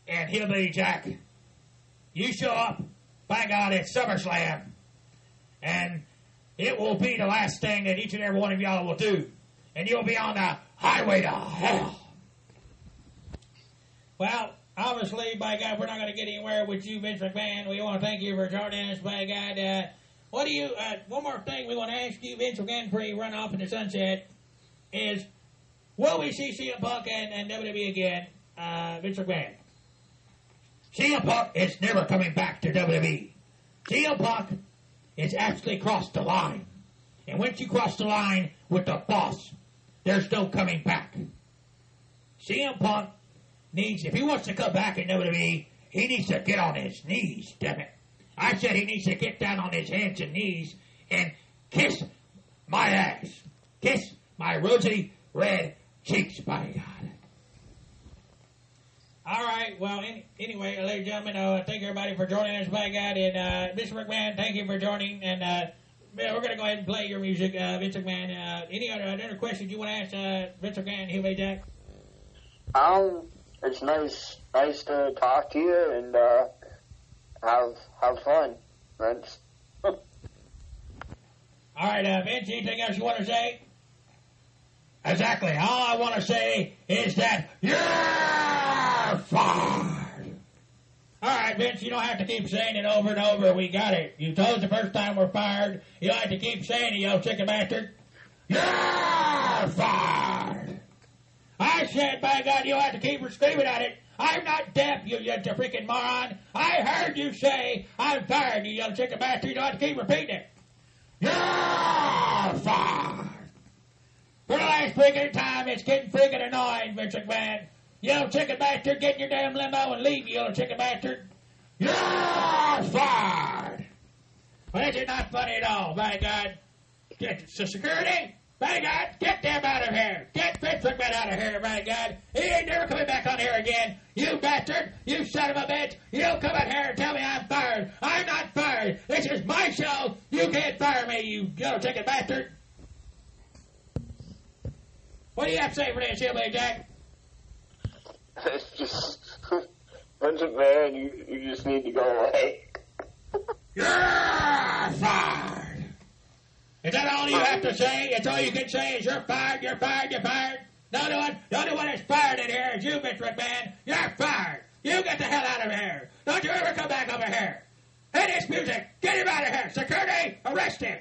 and Hillbilly Jack, you show up, by God, at SummerSlam, and it will be the last thing that each and every one of y'all will do. And you'll be on the highway to hell. Well, obviously, by God, we're not going to get anywhere with you, Vince McMahon. We want to thank you for joining us, by God. Uh, what do you, uh, one more thing we want to ask you, Vince McMahon, before you run off in the sunset, is will we see CM Punk and, and WWE again, uh, Vince McMahon? CM Punk is never coming back to WWE. CM Punk has actually crossed the line. And once you cross the line with the boss, there's no coming back. CM Punk needs, if he wants to come back in WWE, he needs to get on his knees, damn it. I said he needs to get down on his hands and knees and kiss my ass. Kiss my rosy red cheeks, by God. All right. Well, any, anyway, ladies and gentlemen, uh, thank everybody for joining us, by God. And uh, Mr. McMahon, thank you for joining. And uh, yeah, we're going to go ahead and play your music, uh, Vince McMahon. Uh, any other, other questions you want to ask uh, Vince McMahon, Hillbilly Jack? Um, it's nice, nice to talk to you and uh, have have fun, Vince. (laughs) All right, uh, Vince, anything else you want to say? Exactly. All I want to say is that you're fired. All right, Vince, you don't have to keep saying it over and over. We got it. You told us the first time we're fired. You don't have to keep saying it, you old chicken bastard. You're fired. I said, by God, you don't have to keep screaming at it. I'm not deaf, you, you freaking moron. I heard you say I'm fired, you young chicken bastard. You don't have to keep repeating it. You're fired. Last freaking time, it's getting freaking annoying, Vince McMahon. You little chicken bastard, get in your damn limo and leave, you little chicken bastard. You're fired. Well, this is not funny at all, by God. Get so security, by God, get them out of here. Get Vince McMahon out of here, by God. He ain't never coming back on here again. You bastard, you son of a bitch. You come out here and tell me I'm fired. I'm not fired. This is my show. You can't fire me, you little chicken bastard. What do you have to say for this, Hillbilly Jack? (laughs) It's just (laughs) Vince McMahon. You you just need to go away. You're fired. Is that all you have to say? It's all you can say is you're fired, you're fired, you're fired? The only one, the only one that's fired in here is you, Mr. McMahon. You're fired. You get the hell out of here. Don't you ever come back over here. Hey, this music. Get him out of here. Security, arrest him.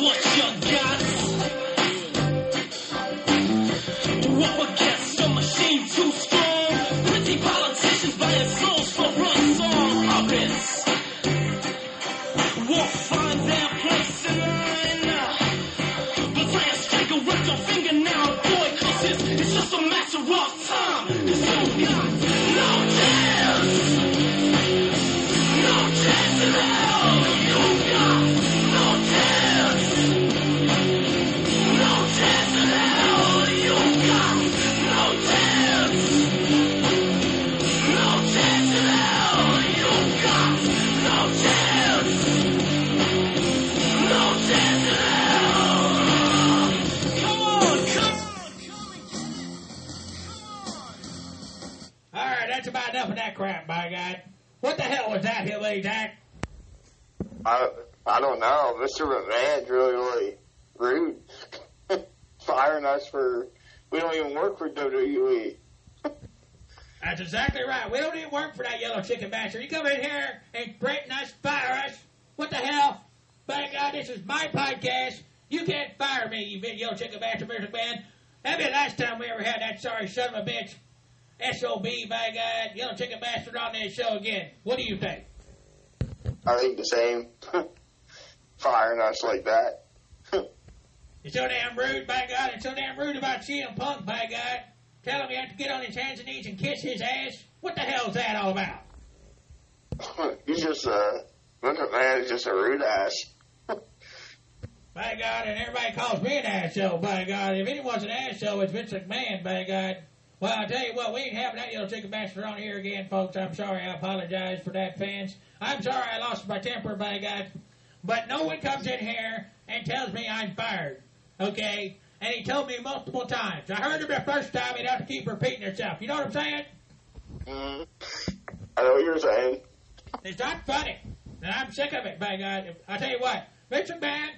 What you got. Up against a machine too strong. Pretty politicians buying for song. Won't find place in line. Take a your finger now, boy, it's, just a matter of time. no chance. No chance at all. Of that crap, by God. What the hell was that, Hillbilly Jack? I I don't know. Mr. McMahon's really really rude. (laughs) Firing us for we don't even work for. WWE. (laughs) That's exactly right. We don't even work for that yellow chicken bastard. You come in here and threaten us, fire us. What the hell? By God, this is my podcast. You can't fire me, you yellow chicken bastard, Mr. Man. That'd be the last time we ever had that sorry son of a bitch, SOB, by God, yellow chicken bastard on this show again. What do you think? I think the same. (laughs) Firing us like that. (laughs) You're so damn rude, by God, and so damn rude about CM Punk, by God. Tell him he have to get on his hands and knees and kiss his ass. What the hell's that all about? (laughs) He's just a uh Vince McMahon is just a rude ass. By God, and everybody calls me an asshole, by God. If anyone's an asshole, it's Vince McMahon, by God. Well, I'll tell you what, we ain't having that yellow chicken bastard on here again, folks. I'm sorry. I apologize for that, fans. I'm sorry I lost my temper, by God. But no one comes in here and tells me I'm fired, okay? And he told me multiple times. I heard him the first time, he'd have to keep repeating himself. You know what I'm saying? Mm. I know what you're saying. It's not funny. And I'm sick of it, by God. I'll tell you what, Vince McMahon,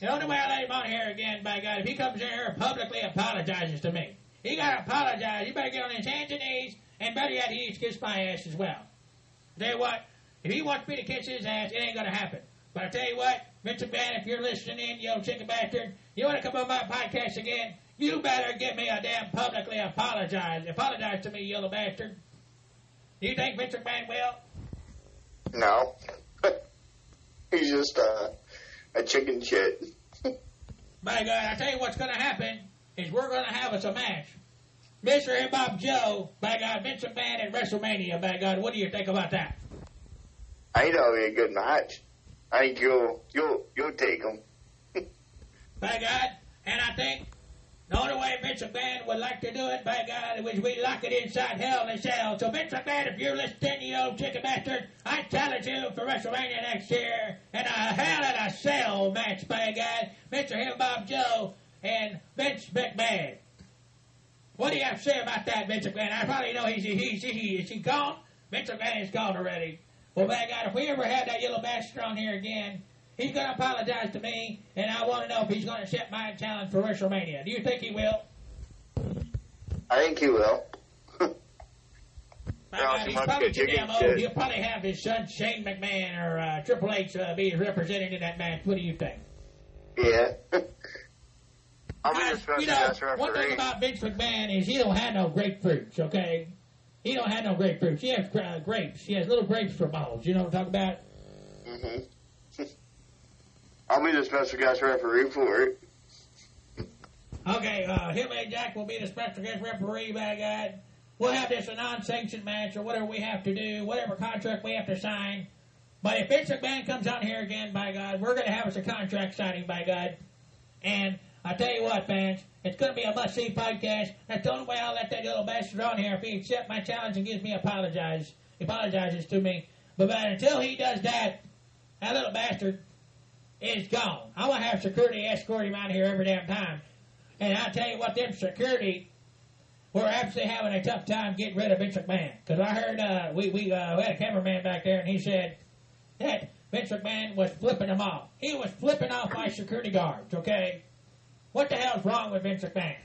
the only way I let him on here again, by God, if he comes in here and publicly apologizes to me. He got to apologize. He better get on his hands and knees, and better yet, he needs to kiss my ass as well. I'll tell you what, if he wants me to kiss his ass, it ain't going to happen. But I tell you what, Vince McMahon, if you're listening in, you old chicken bastard, you want to come on my podcast again, you better give me a damn publicly apologize. Apologize to me, you little bastard. Do you think Vince McMahon will? No. (laughs) He's just uh, a chicken shit. (laughs) By God, I tell you what's going to happen is we're going to have us a match. Mr. and Bob Joe, by God, Vince McMahon at WrestleMania, by God, what do you think about that? I think that'll be a good match. I think you'll you'll you'll take him. (laughs) by God. And I think the only way Vince McMahon would like to do it, by God, is we lock it inside Hell in a Cell. So Vince McMahon, if you're listening, you old chicken bastard, I challenge you for WrestleMania next year in a Hell in a Cell match, by God. Mr. Hill Bob Joe and Vince McMahon. What do you have to say about that, Vince McMahon? I probably know he's he's he is he gone? Vince McMahon is gone already. Well, by God, if we ever have that yellow bastard on here again, he's going to apologize to me, and I want to know if he's going to accept my challenge for WrestleMania. Do you think he will? I think he will. My Yeah, God, he's probably get too chicken damn old. shit. He'll probably have his son Shane McMahon or uh, Triple H uh, be represented in that match. What do you think? Yeah. (laughs) I'll be the special you know, guest one thing about Vince McMahon is he don't have no grapefruits, okay? He don't have no grapefruits. He has uh, grapes. He has little grapes for balls. You know what I'm talking about? Mm-hmm. (laughs) I'll be the special guest referee for it. Okay, uh, Hillbilly Jack will be the special guest referee, by God. We'll have this a non-sanctioned match or whatever we have to do, whatever contract we have to sign. But if Vince McMahon comes out here again, by God, we're going to have us a contract signing, by God. And I tell you what, fans, it's going to be a must-see podcast. That's the only way I'll let that little bastard on here if he accepts my challenge and gives me apologize, He apologizes to me. But, but until he does that, that little bastard is gone. I'm going to have security escort him out of here every damn time. And I tell you what, them security were absolutely having a tough time getting rid of Vince McMahon. Because I heard uh, we we, uh, we had a cameraman back there, and he said that Vince McMahon was flipping them off. He was flipping off my security guards. Okay, what the hell's wrong with Vince McMahon?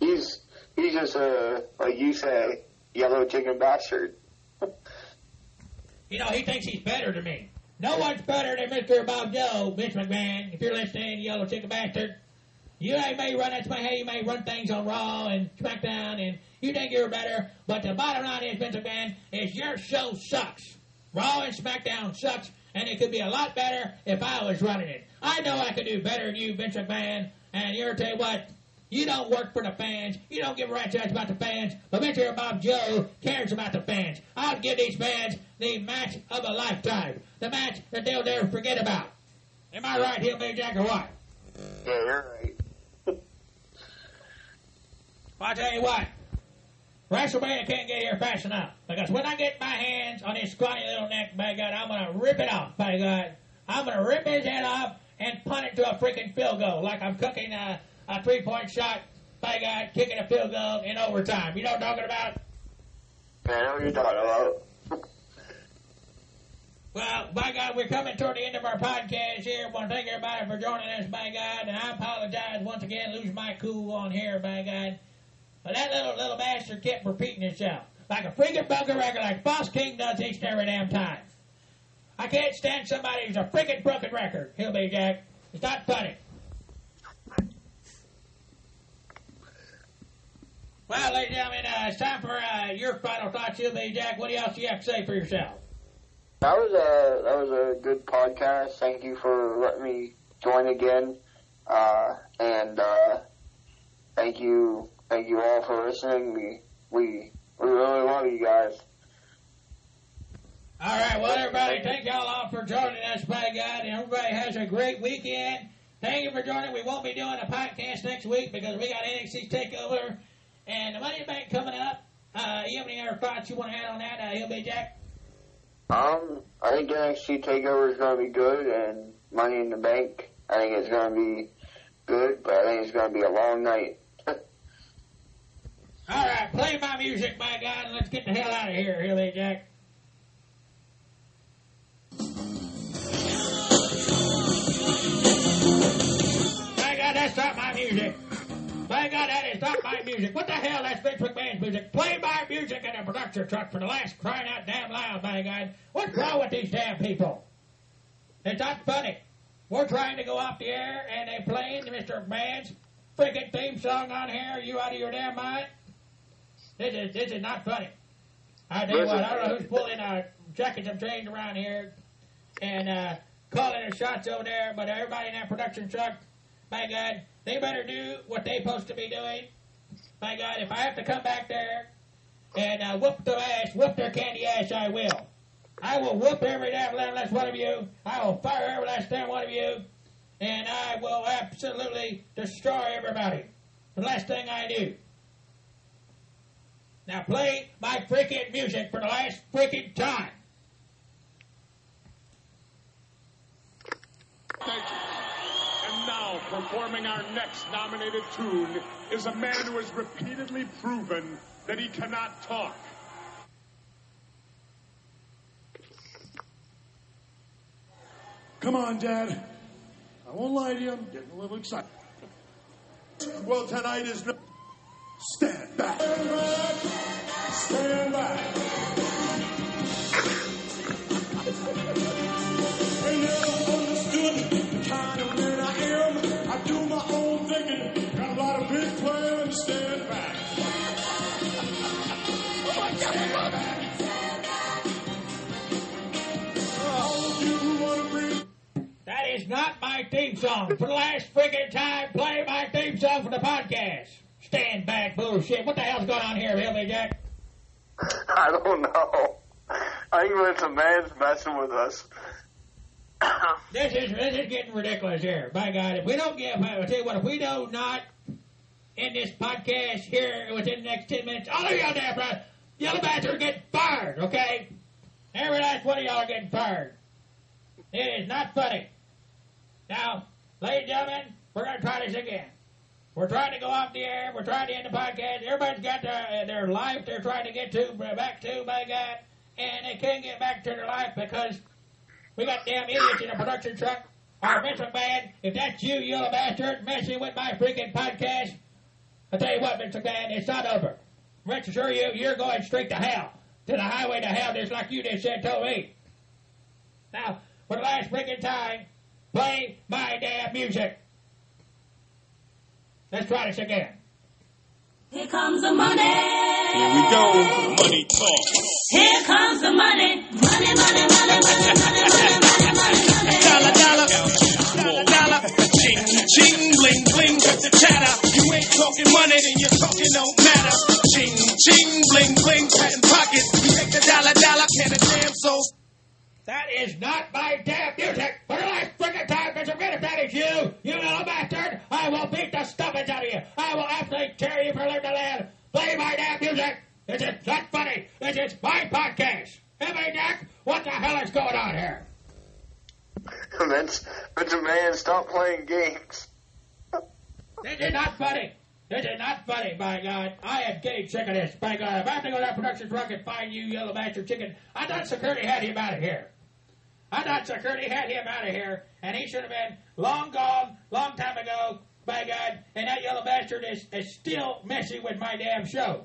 He's he's just a like you say, yellow chicken bastard. You know, he thinks he's better than me. No one's better than Mr. Bob Joe, Vince McMahon. If you're listening, yellow chicken bastard. You may run that's my hey, you may run things on Raw and SmackDown and you think you're better, but the bottom line is, Vince McMahon, is your show sucks. Raw and SmackDown sucks, and it could be a lot better if I was running it. I know I could do better than you, Vince McMahon, and you're tell you what, you don't work for the fans. You don't give a right judge about the fans. But Mr. Bob Joe cares about the fans. I'll give these fans the match of a lifetime. The match that they'll never forget about. Am I right, Hillbilly Jack, or what? Yeah, you're right. Well, I tell you what, WrestleMania can't get here fast enough. Because when I get my hands on his squatty little neck, by God, I'm going to rip it off, by God. I'm going to rip his head off and punt it to a freaking field goal, like I'm cooking a, a three point shot, by God, kicking a field goal in overtime. You know what I'm talking about? Know what you're talking about. Well, by God, we're coming toward the end of our podcast here. I want to thank everybody for joining us, by God. And I apologize once again, lose my cool on here, by God. But that little little bastard kept repeating himself. Like a freaking bunker record, like Boss King does each and every damn time. I can't stand somebody who's a freaking broken record, Hillbilly Jack. It's not funny. Well, ladies and gentlemen, uh, it's time for uh, your final thoughts, Hillbilly Jack. What else do you have to say for yourself? That was a that was a good podcast. Thank you for letting me join again, uh, and uh, thank you thank you all for listening. We we we really love you guys. All right, well, everybody, thank y'all all for joining us, by God, and everybody has a great weekend. Thank you for joining. We won't be doing a podcast next week because we got NXT Takeover and the Money in the Bank coming up. Uh, you have any other thoughts you want to add on that, uh, Hillbilly Jack? Um, I think NXT Takeover is going to be good, and Money in the Bank. I think it's going to be good, but I think it's going to be a long night. All right, play my music, by God, and let's get the hell out of here, Hillbilly Jack. That's not my music. By God, that is not my music. What the hell? That's Vince McMahon's music. Play my music in a production truck for the last crying out damn loud, by God. What's wrong with these damn people? It's not funny. We're trying to go off the air and they playing Mr. McMahon's freaking theme song on here. Are you out of your damn mind? This is this is not funny. I tell you what, I don't know who's pulling uh, jackets of trains around here and uh, calling the shots over there, but everybody in that production truck, by God, they better do what they're supposed to be doing. By God, if I have to come back there and uh, whoop their ass, whoop their candy ass, I will. I will whoop every damn last one of you. I will fire every last damn one of you. And I will absolutely destroy everybody. The last thing I do. Now play my freaking music for the last freaking time. Thank you. And now, performing our next nominated tune is a man who has repeatedly proven that he cannot talk. Come on, Dad. I won't lie to you, I'm getting a little excited. Well, tonight is no. Stand back. Stand back. Ain't theme song. For the last freaking time, play my theme song for the podcast. Stand back, bullshit. What the hell's going on here, Hillbilly Jack? (laughs) I don't know. I think when some man's messing with us. (coughs) This is this is getting ridiculous here. By God, if we don't get, I'll tell you what, if we do not end this podcast here within the next ten minutes, all of y'all damn right, yellow bastard get fired, okay? Every last one of y'all are getting fired. It is not funny. Now, ladies and gentlemen, we're going to try this again. We're trying to go off the air. We're trying to end the podcast. Everybody's got their, uh, their life they're trying to get to, uh, back to, by God, and they can't get back to their life because we got damn idiots in a production truck. Our Vince McMahon, if that's you, you little bastard, messing with my freaking podcast, I'll tell you what, Vince McMahon, it's not over. Rest assure you, you're going straight to hell. To the highway to hell, just like you just said, told me. Now, for the last freaking time, Play my damn music. Let's try this again. Here comes the money. Here we go. Money talk. Here comes the money. Money, money, money, money, money, money, money, money, Dollar, dollar. Dollar, dollar. Ching, ching, bling, bling with the chatter. You ain't talking money, then you're talking no matter. Ching, ching, bling, bling, patent pockets. You make the dollar, dollar, can a damn soul. That is not my damn music. For the last freaking time, Mr. If that is you, you little bastard, I will beat the stuffings out of you. I will absolutely tear you from limb to limb. Play my damn music. This is not funny. This is my podcast. Hey, Jack, what the hell is going on here? Vince, Vince McMahon, stop playing games. This is not funny. This is not funny, by God. I am getting sick of this. By God, if I have to go to that production truck and find you, yellow bastard chicken, I thought security had him out of here. I thought security had him out of here, and he should have been long gone, long time ago, by God, and that yellow bastard is, is still messing with my damn show.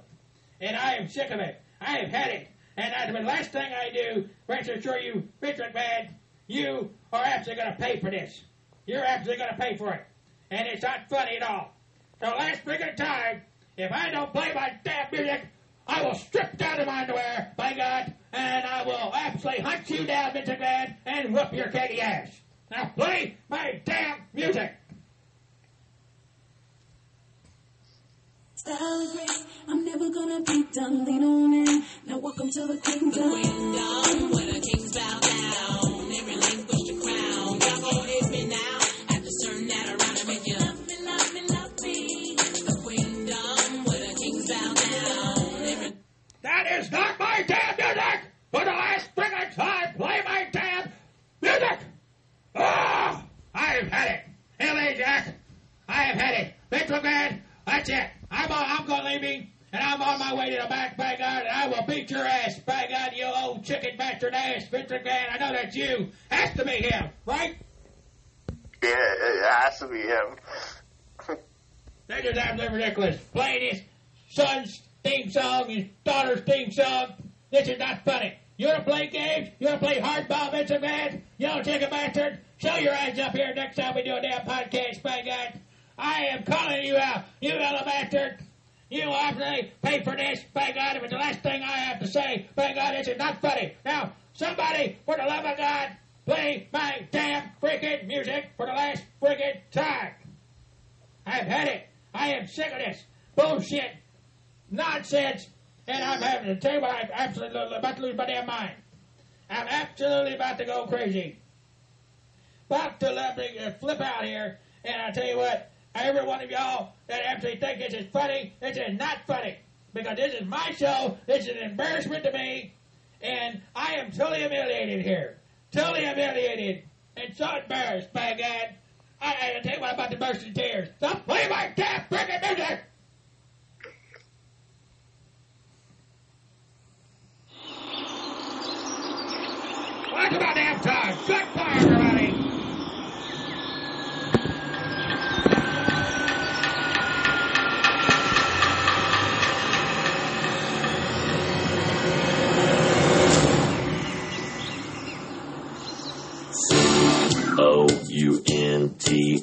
And I am sick of it. I have had it. And I, the last thing I do, rest assure you, Rich McMahon, you are absolutely going to pay for this. You're absolutely going to pay for it. And it's not funny at all. So last freaking time, if I don't play my damn music, I will strip down to my underwear, by God, and I will absolutely hunt you down, Mr. Man, and whoop your candy ass. Now play my damn music. Style. I'm never gonna be done. Lean on in. Now welcome to the kingdom. Kingdom where the kings bow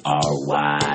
R Y.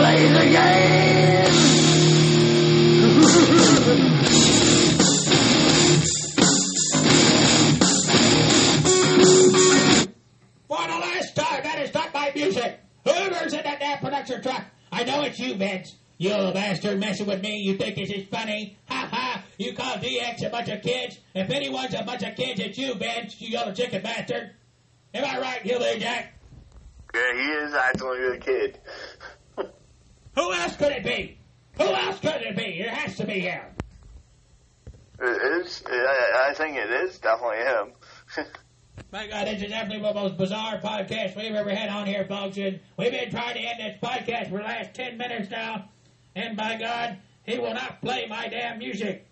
play the game. music. Whoever's in that damn production truck, I know it's you, Vince. You little bastard messing with me. You think this is funny? Ha ha. You call DX a bunch of kids. If anyone's a bunch of kids, it's you, Vince. You little chicken bastard. Am I right, Hillbilly Jack? Yeah, he is actually a kid. Who else could it be? Who else could it be? It has to be him. It is. I, think it is definitely him. (laughs) My God, this is definitely the most bizarre podcast we've ever had on here, folks. And we've been trying to end this podcast for the last 10 minutes now. And by God, he will not play my damn music.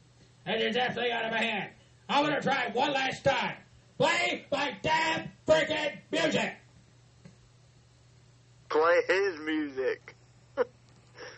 That is definitely out of my hand. I'm going to try one last time. Play my damn freaking music. Play his music.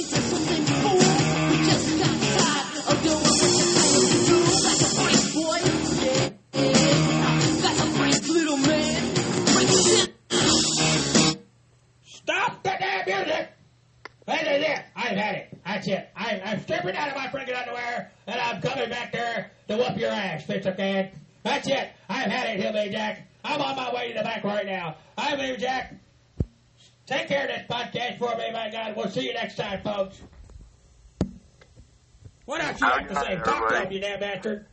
It's a something What else you have to say? Talk to him, you damn bastard.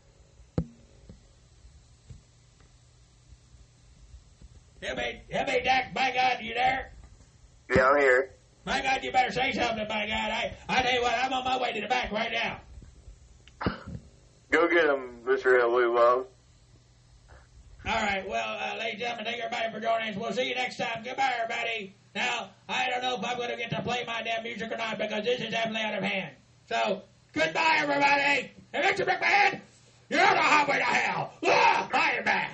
Hey, hey, Duck, by God, you there? Yeah, I'm here. My God, you better say something, by God. I, I tell you what, I'm on my way to the back right now. Go get him, Mr. Hillary Love. All right, well, uh, ladies and gentlemen, thank everybody for joining us. We'll see you next time. Goodbye, everybody. Now, I don't know if I'm going to get to play my damn music or not because this is definitely out of hand. So, Goodbye, everybody. And if you break my head, you're on the highway to hell. Ah, Iron man.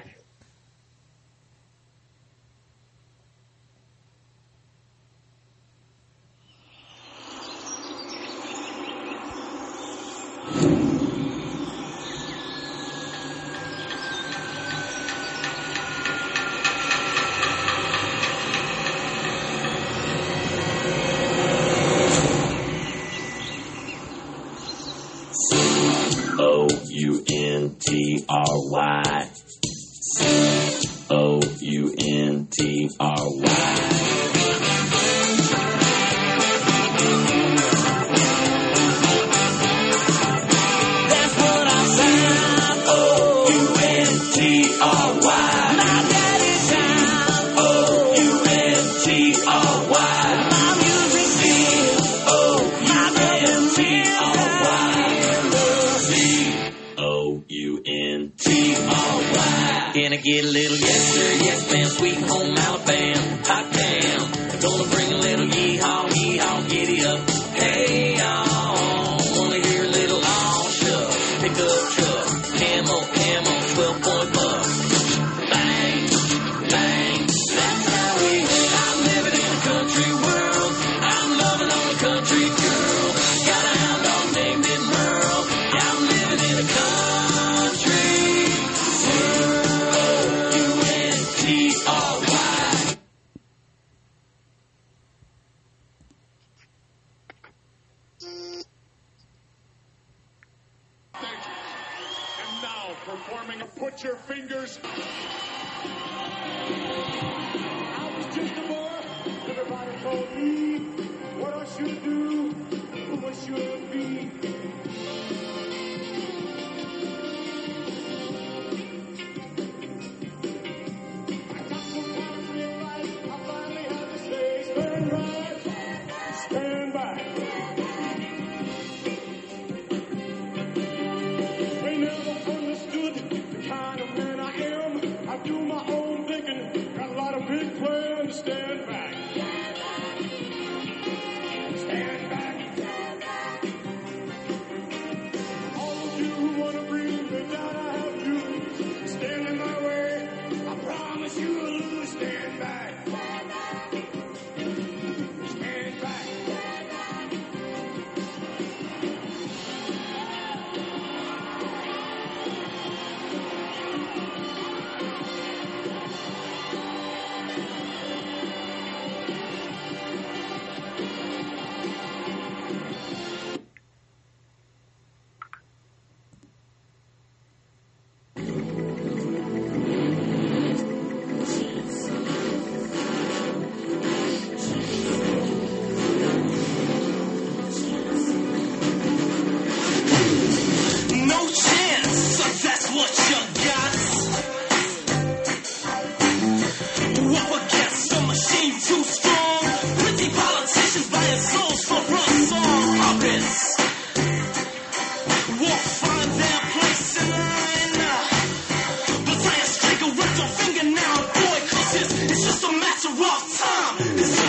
Cause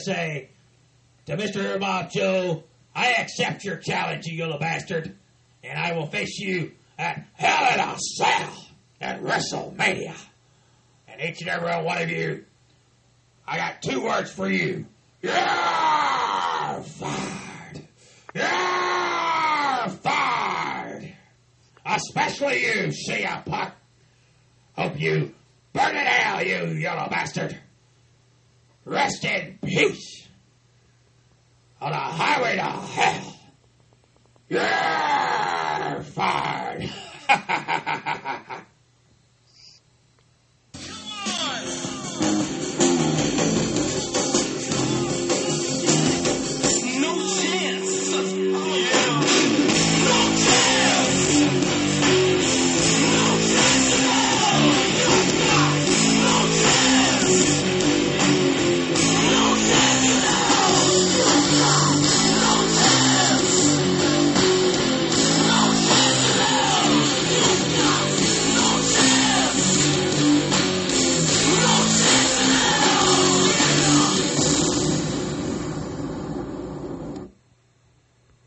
say to Mr. Bob Joe, I accept your challenge, you little bastard, and I will face you at Hell in a Cell at WrestleMania. And each and every one of you, I got two words for you. You're fired. You're fired. Especially you, Shia Puck. Hope you burn it hell, you yellow bastard. Rest in peace. On a highway to hell. You're fired. (laughs)